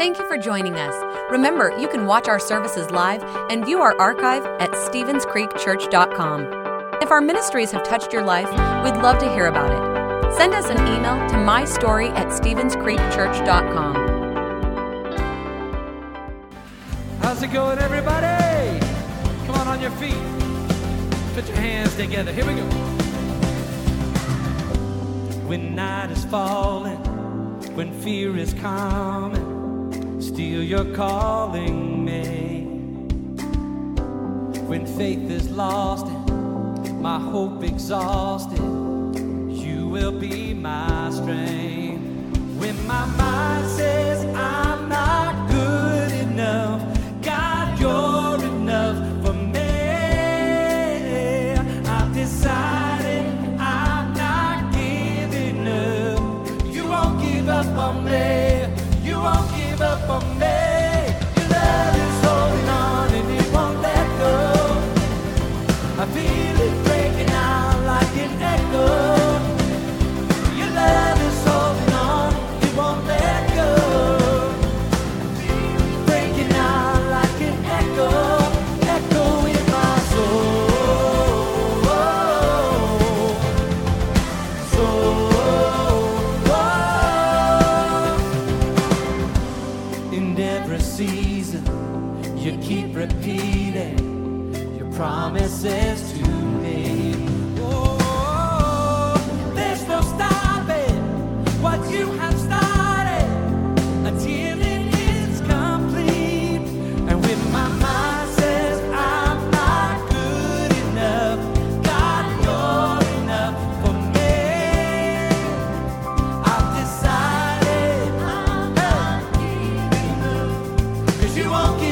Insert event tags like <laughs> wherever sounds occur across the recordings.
Thank you for joining us. Remember, you can watch our services live and view our archive at StevensCreekChurch.com. If our ministries have touched your life, we'd love to hear about it. Send us an email to mystory at StevensCreekChurch.com. How's it going, everybody? Come on on your feet. Put your hands together. Here we go. When night is falling, when fear is coming, you're calling me. When faith is lost and my hope exhausted, you will be my strength. Cause you won't give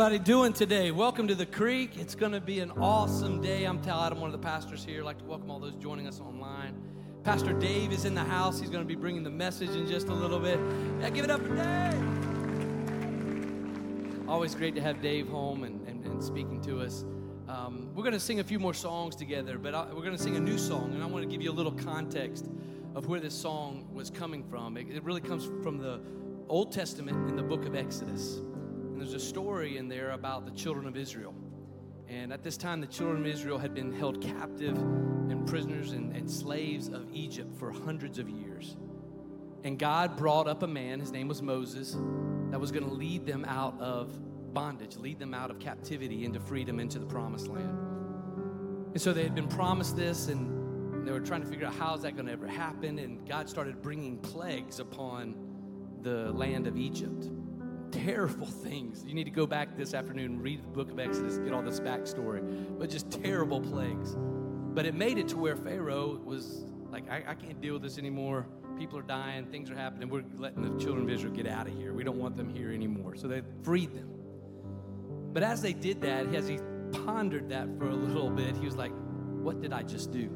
everybody doing today? Welcome to the Creek. It's going to be an awesome day. I'm Tal Adam, one of the pastors here. I'd like to welcome all those joining us online. Pastor Dave is in the house. He's going to be bringing the message in just a little bit. Yeah, give it up for Dave. Always great to have Dave home and, and, and speaking to us. Um, we're going to sing a few more songs together, but I, we're going to sing a new song, and I want to give you a little context of where this song was coming from. It, it really comes from the Old Testament in the book of Exodus. There's a story in there about the children of Israel. And at this time, the children of Israel had been held captive and prisoners and, and slaves of Egypt for hundreds of years. And God brought up a man, his name was Moses, that was going to lead them out of bondage, lead them out of captivity into freedom, into the promised land. And so they had been promised this, and they were trying to figure out how is that going to ever happen. And God started bringing plagues upon the land of Egypt. Terrible things. You need to go back this afternoon and read the book of Exodus, get all this backstory. But just terrible plagues. But it made it to where Pharaoh was like, I, I can't deal with this anymore. People are dying, things are happening. We're letting the children of Israel get out of here. We don't want them here anymore. So they freed them. But as they did that, as he pondered that for a little bit, he was like, What did I just do?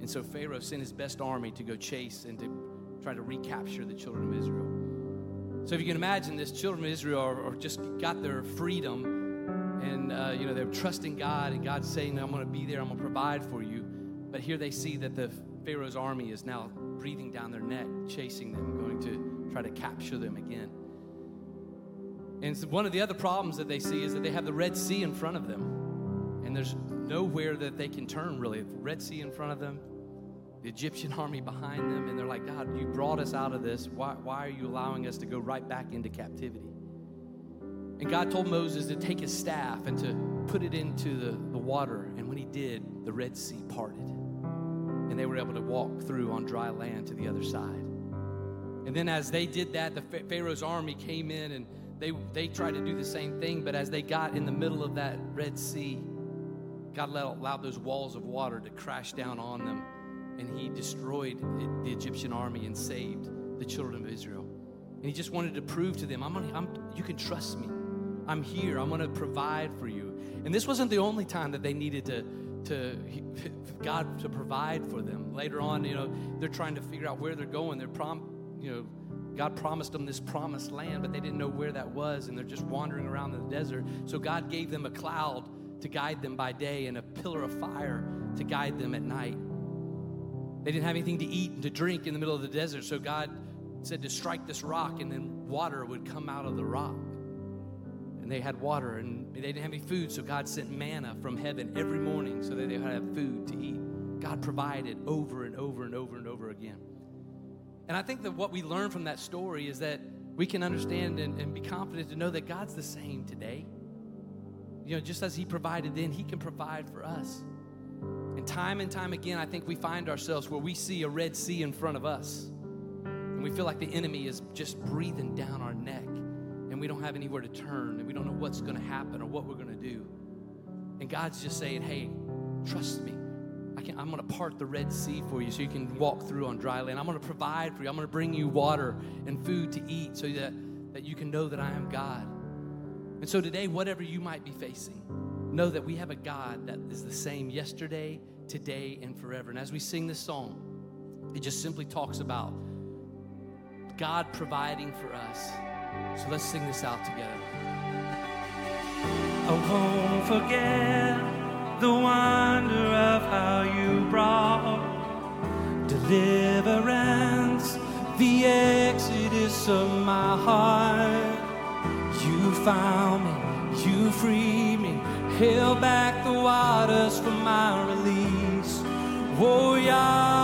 And so Pharaoh sent his best army to go chase and to try to recapture the children of Israel. So if you can imagine this, children of Israel are, are just got their freedom, and uh, you know they're trusting God, and God's saying, "I'm going to be there. I'm going to provide for you." But here they see that the Pharaoh's army is now breathing down their neck, chasing them, going to try to capture them again. And so one of the other problems that they see is that they have the Red Sea in front of them, and there's nowhere that they can turn really. The Red Sea in front of them, the Egyptian <laughs> army behind them, and they're like, God, you brought us out of this. Why, why are you allowing us to go right back into captivity? And God told Moses to take his staff and to put it into the, the water. And when he did, the Red Sea parted. And they were able to walk through on dry land to the other side. And then as they did that, the Pharaoh's army came in and they, they tried to do the same thing. But as they got in the middle of that Red Sea, God allowed those walls of water to crash down on them and he destroyed the Egyptian army and saved the children of Israel. And he just wanted to prove to them, I'm, gonna, I'm you can trust me. I'm here. I'm going to provide for you. And this wasn't the only time that they needed to, to <laughs> God to provide for them. Later on, you know, they're trying to figure out where they're going. They're prom, you know, God promised them this promised land, but they didn't know where that was, and they're just wandering around in the desert. So God gave them a cloud to guide them by day and a pillar of fire to guide them at night. They didn't have anything to eat and to drink in the middle of the desert, so God said to strike this rock, and then water would come out of the rock. And they had water, and they didn't have any food, so God sent manna from heaven every morning so that they would have food to eat. God provided over and over and over and over again. And I think that what we learn from that story is that we can understand and, and be confident to know that God's the same today. You know, just as He provided then, He can provide for us. And time and time again, I think we find ourselves where we see a Red Sea in front of us. And we feel like the enemy is just breathing down our neck. And we don't have anywhere to turn. And we don't know what's going to happen or what we're going to do. And God's just saying, hey, trust me. I I'm going to part the Red Sea for you so you can walk through on dry land. I'm going to provide for you. I'm going to bring you water and food to eat so that, that you can know that I am God. And so today, whatever you might be facing, know that we have a God that is the same yesterday, today, and forever. And as we sing this song, it just simply talks about God providing for us. So let's sing this out together. I won't forget the wonder of how you brought deliverance, the exodus of my heart. You found me, you freed held back the waters for my release. Oh, Yahweh,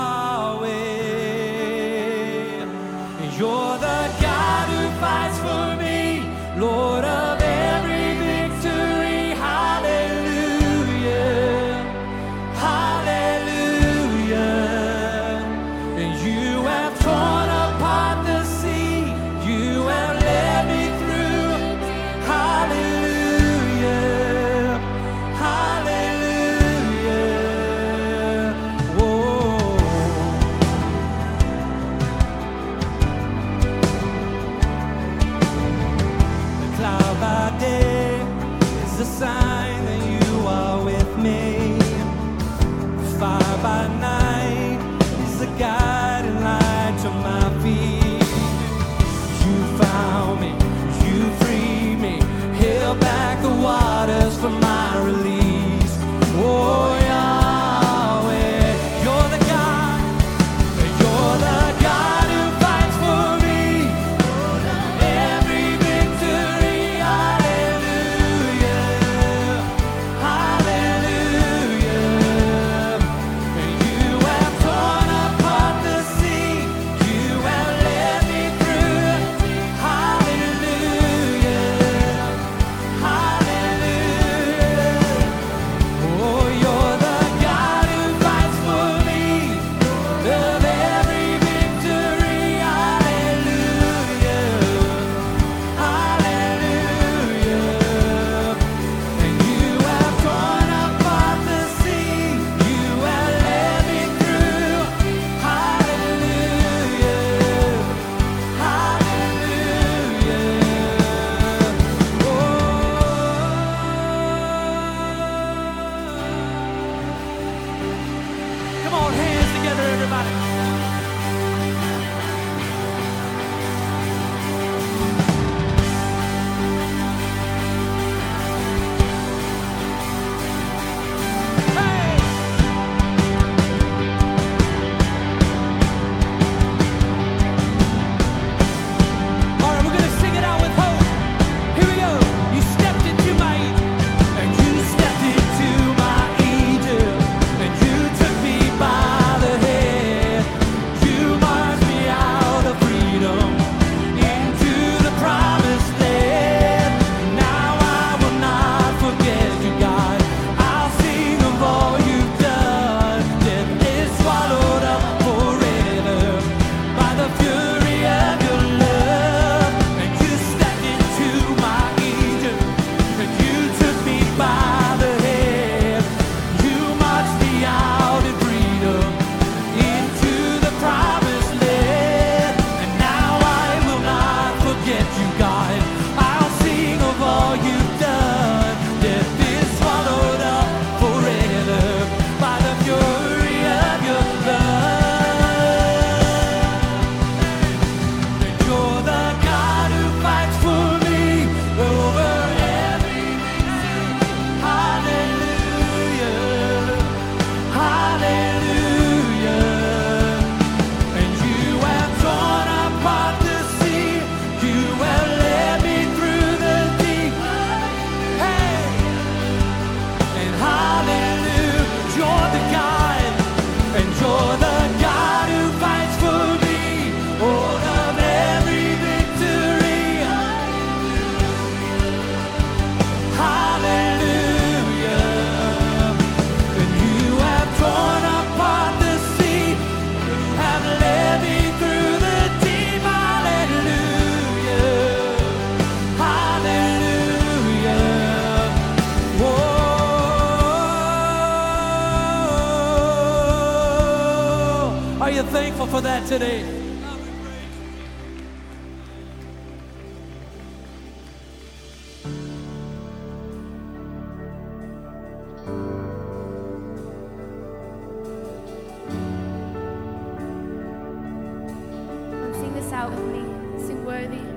out with me. Sing worthy. Worthy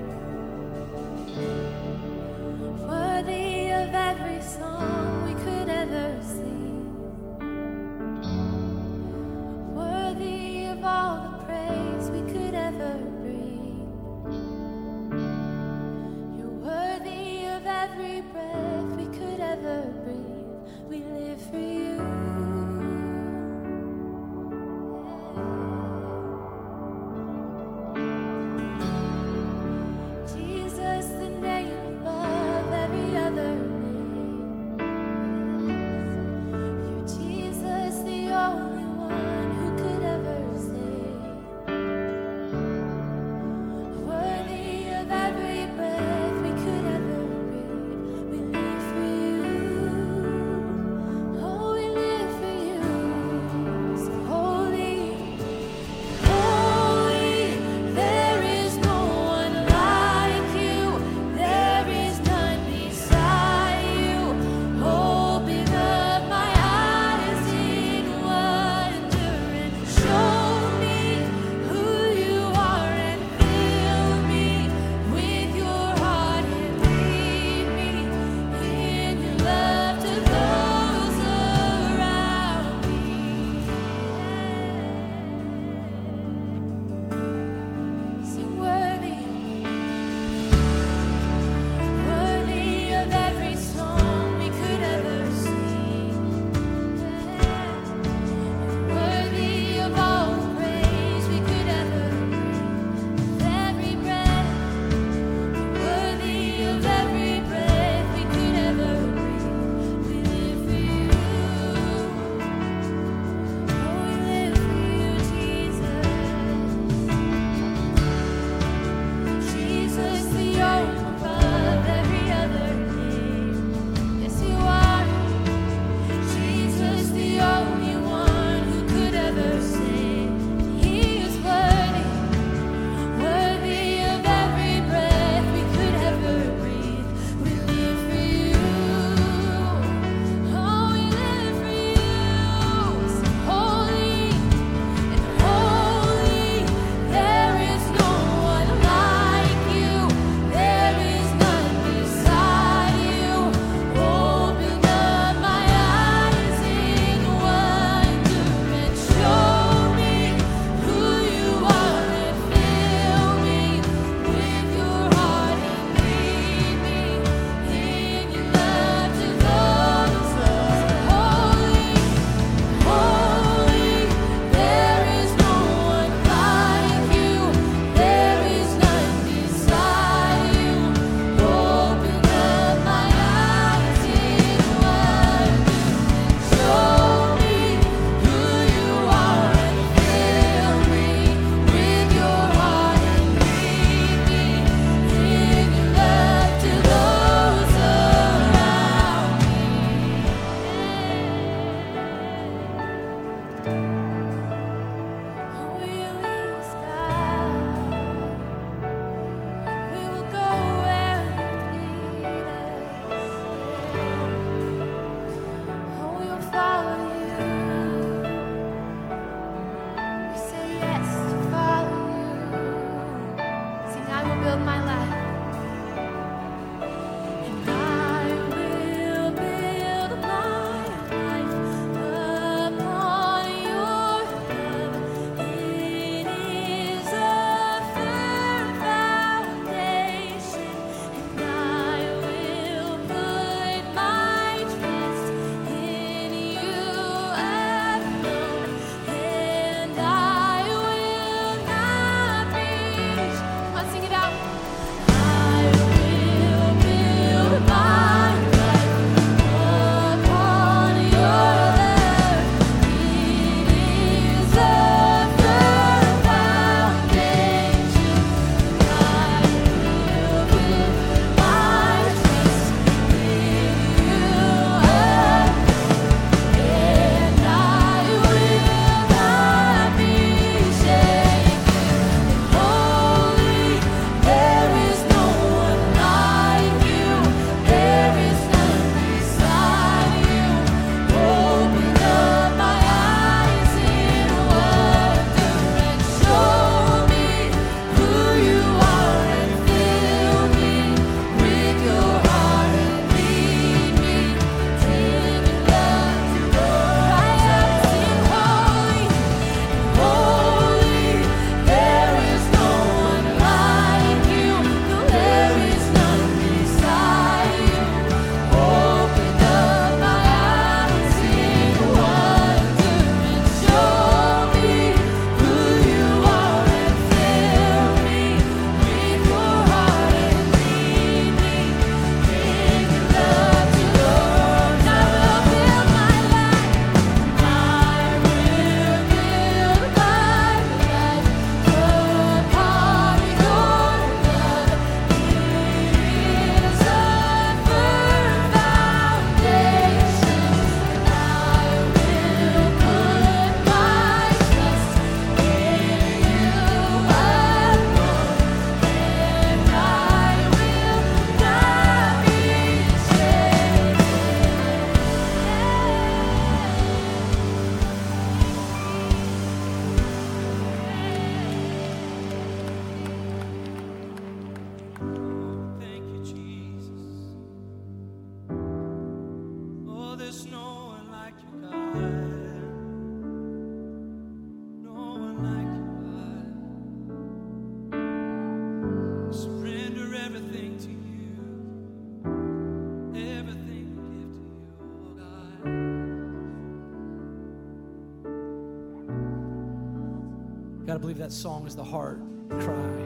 I believe that song is the heart cry,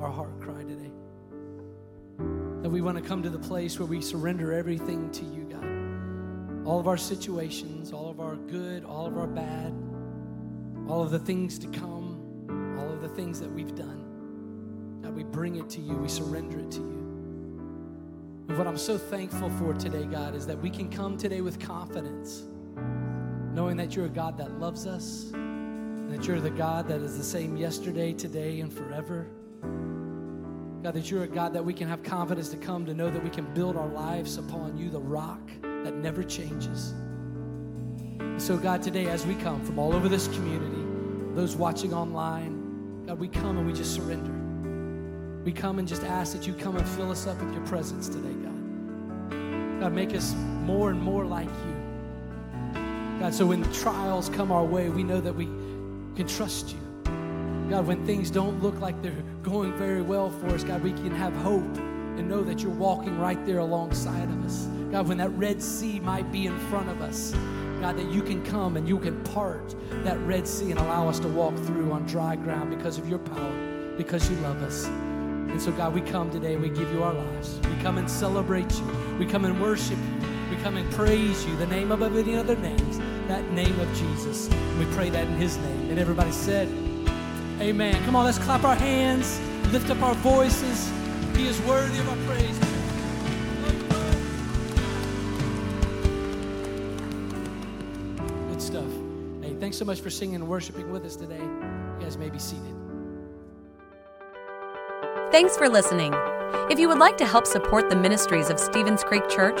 our heart cry today. That we want to come to the place where we surrender everything to you, God. All of our situations, all of our good, all of our bad, all of the things to come, all of the things that we've done. God, we bring it to you, we surrender it to you. And what I'm so thankful for today, God, is that we can come today with confidence, knowing that you're a God that loves us, that you're the God that is the same yesterday, today, and forever. God, that you're a God that we can have confidence to come to know that we can build our lives upon you, the rock that never changes. So, God, today as we come from all over this community, those watching online, God, we come and we just surrender. We come and just ask that you come and fill us up with your presence today, God. God, make us more and more like you. God, so when trials come our way, we know that we can trust you. God, when things don't look like they're going very well for us, God, we can have hope and know that you're walking right there alongside of us. God, when that Red Sea might be in front of us, God, that you can come and you can part that Red Sea and allow us to walk through on dry ground because of your power, because you love us. And so, God, we come today we give you our lives. We come and celebrate you. We come and worship you. Come and praise you, the name above any other names, that name of Jesus. We pray that in his name. And everybody said, Amen. Come on, let's clap our hands, lift up our voices. He is worthy of our praise. Good stuff. Hey, thanks so much for singing and worshiping with us today. You guys may be seated. Thanks for listening. If you would like to help support the ministries of Stevens Creek Church,